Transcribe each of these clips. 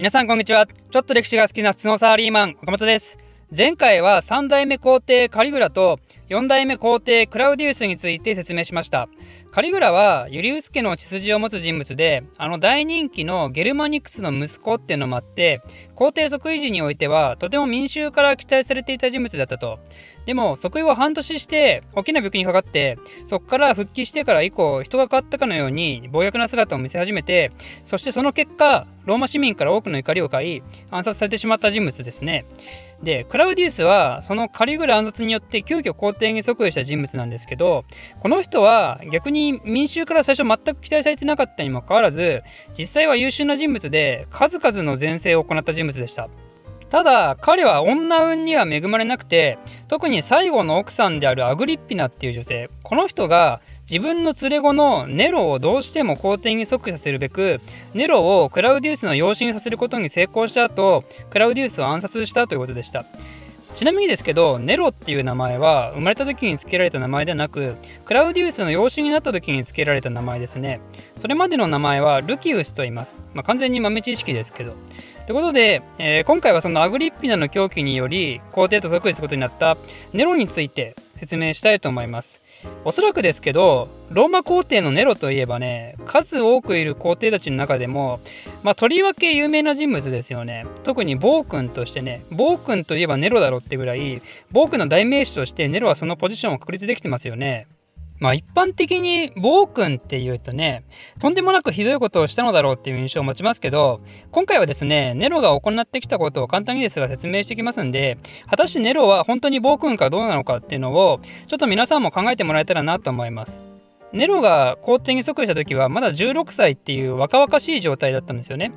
皆さんこんにちは。ちょっと歴史が好きな普通のサラリーマン、岡本です。前回は三代目皇帝カリグラと4代目皇帝クラウディウスについて説明しました。カリグラはユリウス家の血筋を持つ人物で、あの大人気のゲルマニクスの息子っていうのもあって、皇帝即位時においてはとても民衆から期待されていた人物だったと。でも即位後半年して大きな病気にかかってそこから復帰してから以降人が変わったかのように暴虐な姿を見せ始めてそしてその結果ローマ市民から多くの怒りを買い暗殺されてしまった人物ですね。でクラウディウスはそのカリグラ暗殺によって急遽皇帝に即位した人物なんですけどこの人は逆に民衆から最初全く期待されてなかったにもかかわらず実際は優秀な人物で数々の前世を行った人物でした。ただ彼は女運には恵まれなくて特に最後の奥さんであるアグリッピナっていう女性この人が自分の連れ子のネロをどうしても皇帝に即位させるべくネロをクラウディウスの養子にさせることに成功した後クラウディウスを暗殺したということでした。ちなみにですけどネロっていう名前は生まれた時に付けられた名前ではなくクラウディウスの養子になった時に付けられた名前ですね。それまでの名前はルキウスと言います、まあ、完全に豆知識ですけど。ということで、えー、今回はそのアグリッピナの狂気により皇帝と即位することになったネロについて説明したいと思います。おそらくですけど、ローマ皇帝のネロといえばね、数多くいる皇帝たちの中でも、まあ、とりわけ有名な人物ですよね。特に暴君としてね、暴君といえばネロだろってぐらい、暴君の代名詞としてネロはそのポジションを確立できてますよね。まあ一般的に暴君っていうとね、とんでもなくひどいことをしたのだろうっていう印象を持ちますけど、今回はですね、ネロが行ってきたことを簡単にですが説明してきますんで、果たしてネロは本当に暴君かどうなのかっていうのを、ちょっと皆さんも考えてもらえたらなと思います。ネロが皇帝に即位した時はまだ16歳っていう若々しい状態だったんですよね。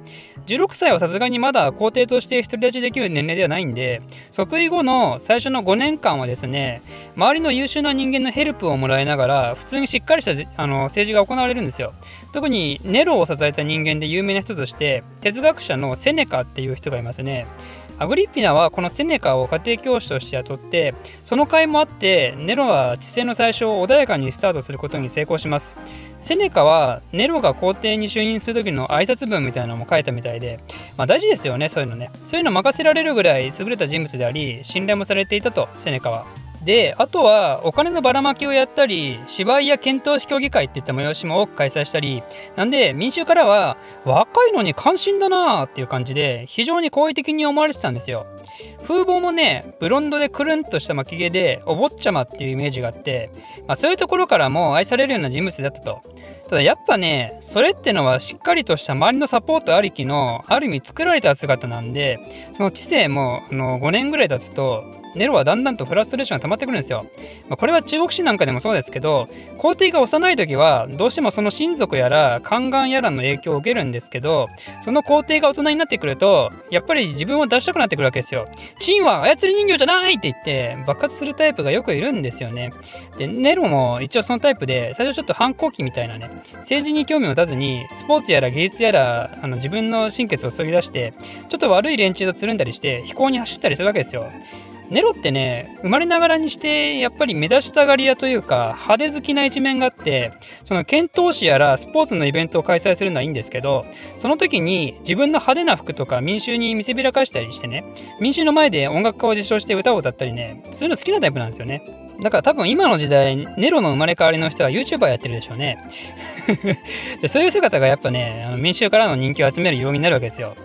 16歳はさすがにまだ皇帝として独り立ちできる年齢ではないんで、即位後の最初の5年間はですね、周りの優秀な人間のヘルプをもらいながら、普通にしっかりしたあの政治が行われるんですよ。特にネロを支えた人間で有名な人として、哲学者のセネカっていう人がいますね。アグリッピナはこのセネカを家庭教師として雇ってその甲斐もあってネロは知性の最初を穏やかにスタートすることに成功します。セネカはネロが皇帝に就任する時の挨拶文みたいなのも書いたみたいで、まあ、大事ですよねそういうのね。そういうの任せられるぐらい優れた人物であり信頼もされていたとセネカは。であとはお金のばらまきをやったり芝居や検討士協議会っていった催しも多く開催したりなんで民衆からは若いのに関心だなーっていう感じで非常に好意的に思われてたんですよ。風貌もねブロンドでくるんとした巻き毛でお坊ちゃまっていうイメージがあって、まあ、そういうところからも愛されるような人物だったと。ただやっぱねそれってのはしっかりとした周りのサポートありきのある意味作られた姿なんでその知性もあの5年ぐらい経つとネロはだんだんとフラストレーションが溜まってくるんですよ。まあ、これは中国史なんかでもそうですけど、皇帝が幼い時はどうしてもその親族やら宦官やらの影響を受けるんですけど、その皇帝が大人になってくると、やっぱり自分を出したくなってくるわけですよ。チンは操り人形じゃないって言って爆発するタイプがよくいるんですよね。で、ネロも一応そのタイプで、最初ちょっと反抗期みたいなね、政治に興味を持たずに、スポーツやら技術やら、あの自分の心血を注ぎ出して、ちょっと悪い連中とつるんだりして、飛行に走ったりするわけですよ。ネロってね、生まれながらにして、やっぱり目立ちたがり屋というか、派手好きな一面があって、その剣闘士やらスポーツのイベントを開催するのはいいんですけど、その時に自分の派手な服とか民衆に見せびらかしたりしてね、民衆の前で音楽家を自称して歌を歌ったりね、そういうの好きなタイプなんですよね。だから多分今の時代、ネロの生まれ変わりの人は YouTuber やってるでしょうね。そういう姿がやっぱね、あの民衆からの人気を集める要因になるわけですよ。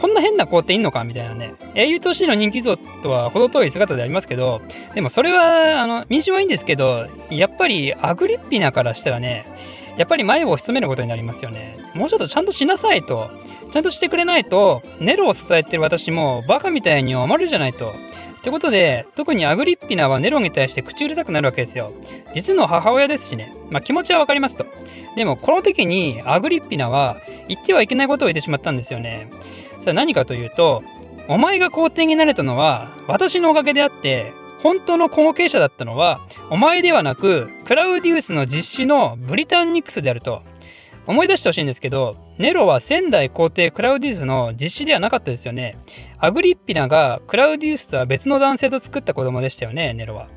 こんな変な子っていんのか？みたいなね。英雄としての人気像とは程遠い姿でありますけど、でもそれは、あの、民主はいいんですけど、やっぱりアグリッピナからしたらね、やっぱり前を潜めることになりますよね。もうちょっとちゃんとしなさいと。ちゃんとしてくれないと、ネロを支えてる私もバカみたいに思われるじゃないと。ってことで、特にアグリッピナはネロに対して口うるさくなるわけですよ。実の母親ですしね。まあ気持ちはわかりますと。でもこの時にアグリッピナは言ってはいけないことを言ってしまったんですよね。それは何かというと、お前が皇帝になれたのは私のおかげであって、本当の後継者だったのはお前ではなくクラウディウスの実子のブリタンニクスであると。思い出してほしいんですけど、ネロは仙台皇帝クラウディウスの実子ではなかったですよね。アグリッピナがクラウディウスとは別の男性と作った子供でしたよね、ネロは。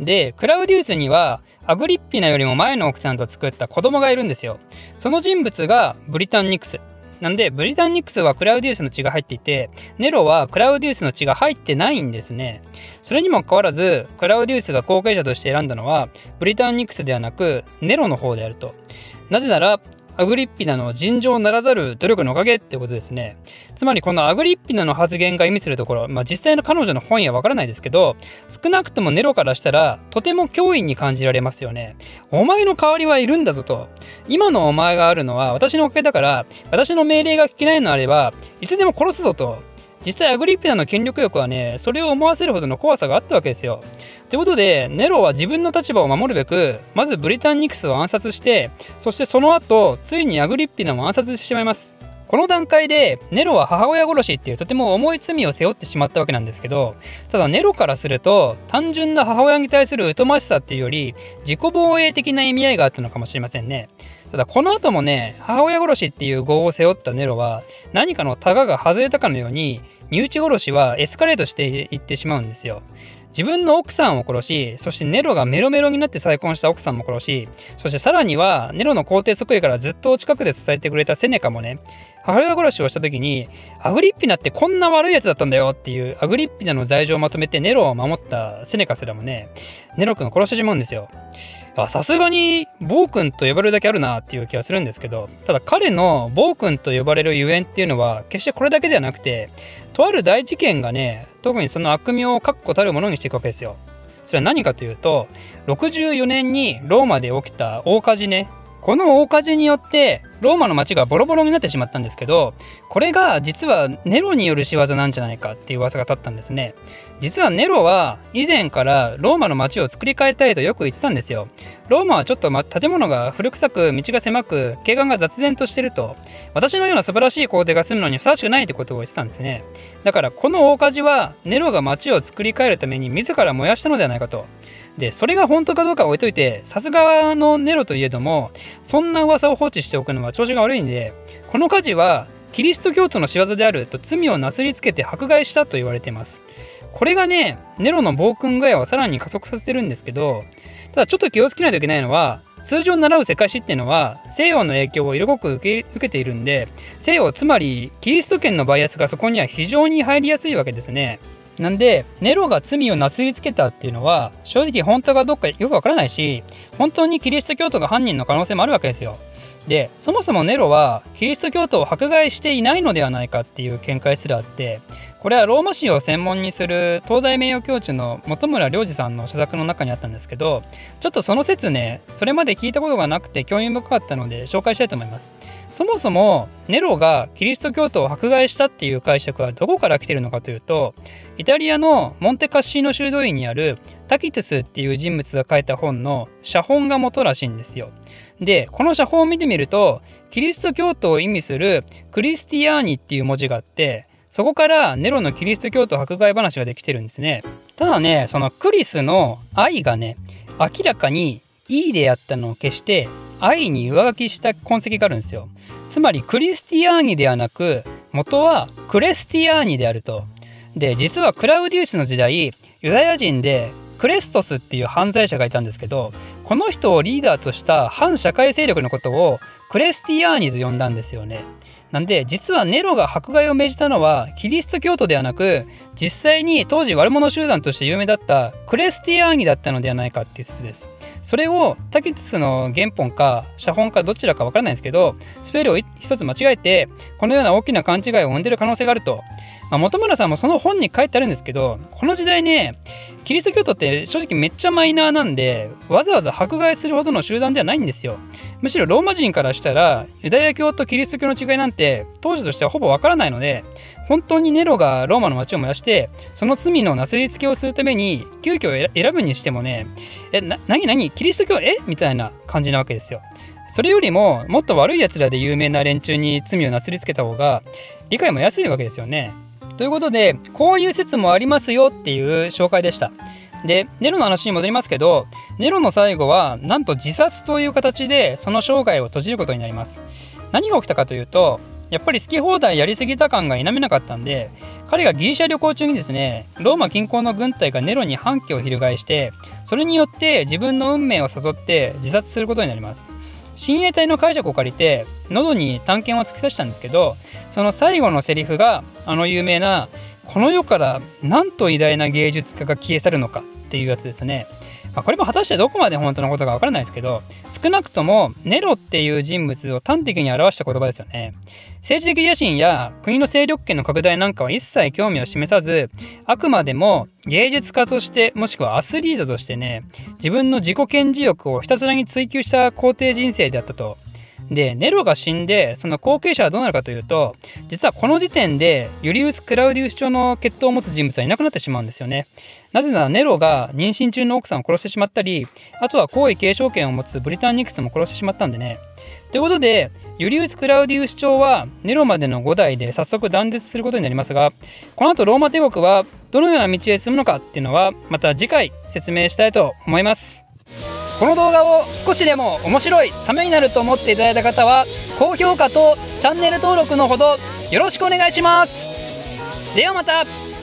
で、クラウディウスにはアグリッピナよりも前の奥さんと作った子供がいるんですよ。その人物がブリタンニクス。なんでブリタンニクスはクラウディウスの血が入っていてネロはクラウディウスの血が入ってないんですね。それにもかかわらずクラウディウスが後継者として選んだのはブリタンニクスではなくネロの方であると。なぜならアグリッピナの尋常ならざる努力のおかげってことですね。つまりこのアグリッピナの発言が意味するところ、まあ実際の彼女の本意はわからないですけど、少なくともネロからしたらとても脅威に感じられますよね。お前の代わりはいるんだぞと。今のお前があるのは私のおかげだから、私の命令が聞けないのあれば、いつでも殺すぞと。実際アグリッピナの権力欲はね、それを思わせるほどの怖さがあったわけですよ。ということで、ネロは自分の立場を守るべく、まずブリタンニクスを暗殺して、そしてその後、ついにアグリッピナも暗殺してしまいます。この段階でネロは母親殺しっていうとても重い罪を背負ってしまったわけなんですけどただネロからすると単純な母親に対する疎ましさっていうより自己防衛的な意味合いがあったのかもしれませんねただこの後もね母親殺しっていう業を背負ったネロは何かのタガが外れたかのように身内殺しはエスカレートしていってしまうんですよ自分の奥さんを殺し、そしてネロがメロメロになって再婚した奥さんも殺し、そしてさらにはネロの皇帝即位からずっと近くで支えてくれたセネカもね、母親殺しをした時に、アグリッピナってこんな悪いやつだったんだよっていうアグリッピナの罪状をまとめてネロを守ったセネカすらもね、ネロ君を殺してしまうんですよ。さすがに暴君と呼ばれるだけあるなっていう気がするんですけどただ彼の暴君と呼ばれるゆえんっていうのは決してこれだけではなくてとある大事件がね特にその悪名を確固たるものにしていくわけですよ。それは何かというと64年にローマで起きた大火事ねこの大火事によってローマの町がボロボロになってしまったんですけどこれが実はネロによる仕業なんじゃないかっていう噂が立ったんですね。実はネロは以前からローマの町を作り変えたいとよく言ってたんですよ。ローマはちょっと、ま、建物が古臭く道が狭く景観が雑然としてると私のような素晴らしい皇帝が住むのにふさわしくないってことを言ってたんですね。だからこの大火事はネロが町を作り変えるために自ら燃やしたのではないかと。で、それが本当かどうか置いといて、さすがのネロといえども、そんな噂を放置しておくのは調子が悪いんで、この火事はキリスト教徒の仕業であると罪をなすりつけて迫害したと言われています。これがね、ネロの暴君具合をさらに加速させてるんですけど、ただちょっと気をつけないといけないのは、通常習う世界史っていうのは西洋の影響を色濃く受け受けているんで西洋つまりキリスト圏のバイアスがそこには非常に入りやすいわけですねなんでネロが罪をなすりつけたっていうのは正直本当がどっかよくわからないし本当にキリスト教徒が犯人の可能性もあるわけですよ。でそもそもネロはキリスト教徒を迫害していないのではないかっていう見解すらあってこれはローマ史を専門にする東大名誉教授の本村良二さんの著作の中にあったんですけどちょっとその説ねそれまで聞いたことがなくて興味深かったので紹介したいと思いますそもそもネロがキリスト教徒を迫害したっていう解釈はどこから来てるのかというとイタリアのモンテカッシーノ修道院にあるタキトゥスっていう人物が書いた本の写本が元らしいんですよでこの写本を見てみるとキリスト教徒を意味するクリスティアーニっていう文字があってそこからネロのキリスト教徒迫害話ができてるんですね。ただね、そのクリスの愛がね、明らかにいいであったのを消して愛に上書きした痕跡があるんですよ。つまりクリスティアーニではなく元はクレスティアーニであると。で、実はクラウディウスの時代、ユダヤ人でクレストスっていう犯罪者がいたんですけど、この人をリーダーとした反社会勢力のことをクレスティアーニと呼んだんですよね。なんで実はネロが迫害を命じたのはキリスト教徒ではなく実際に当時悪者集団として有名だったクレスティアーニだったのではないかっていう説です。それをタキトゥスの原本か写本かどちらかわからないんですけどスペルを一つ間違えてこのような大きな勘違いを生んでる可能性があると。まあ、本村さんもその本に書いてあるんですけどこの時代ねキリスト教徒って正直めっちゃマイナーなんでわざわざ迫害するほどの集団ではないんですよ。むしろローマ人からしたらユダヤ教とキリスト教の違いなんて当時としてはほぼわからないので本当にネロがローマの町を燃やしてその罪のなすりつけをするために急遽選ぶにしてもねえな何何キリスト教え？みたいな感じなわけですよ。それよりももっと悪い奴らで有名な連中に罪をなすりつけた方が理解も安いわけですよね。ということでこういう説もありますよっていう紹介でした。でネロの話に戻りますけどネロの最後はなんと自殺という形でその生涯を閉じることになります。何が起きたかというとやっぱり好き放題やりすぎた感が否めなかったんで彼がギリシャ旅行中にですねローマ近郊の軍隊がネロに反旗を翻してそれによって自分の運命を誘って自殺することになります親衛隊の解釈を借りて喉に探検を突き刺したんですけどその最後のセリフがあの有名な「この世からなんと偉大な芸術家が消え去るのか」っていうやつですね。まあ、これも果たしてどこまで本当のことかわからないですけど少なくともネロっていう人物を端的に表した言葉ですよね。政治的野心や国の勢力圏の拡大なんかは一切興味を示さずあくまでも芸術家としてもしくはアスリートとしてね自分の自己顕示欲をひたすらに追求した皇帝人生であったと。でネロが死んでその後継者はどうなるかというと実はこの時点でユリウス・クラウディウス朝の血統を持つ人物はいなくなってしまうんですよね。なぜならネロが妊娠中の奥さんを殺してしまったりあとは皇位継承権を持つブリタンニクスも殺してしまったんでね。ということでユリウス・クラウディウス朝はネロまでの5代で早速断絶することになりますがこの後ローマ帝国はどのような道へ進むのかっていうのはまた次回説明したいと思います。この動画を少しでも面白いためになると思っていただいた方は高評価とチャンネル登録のほどよろしくお願いします。ではまた。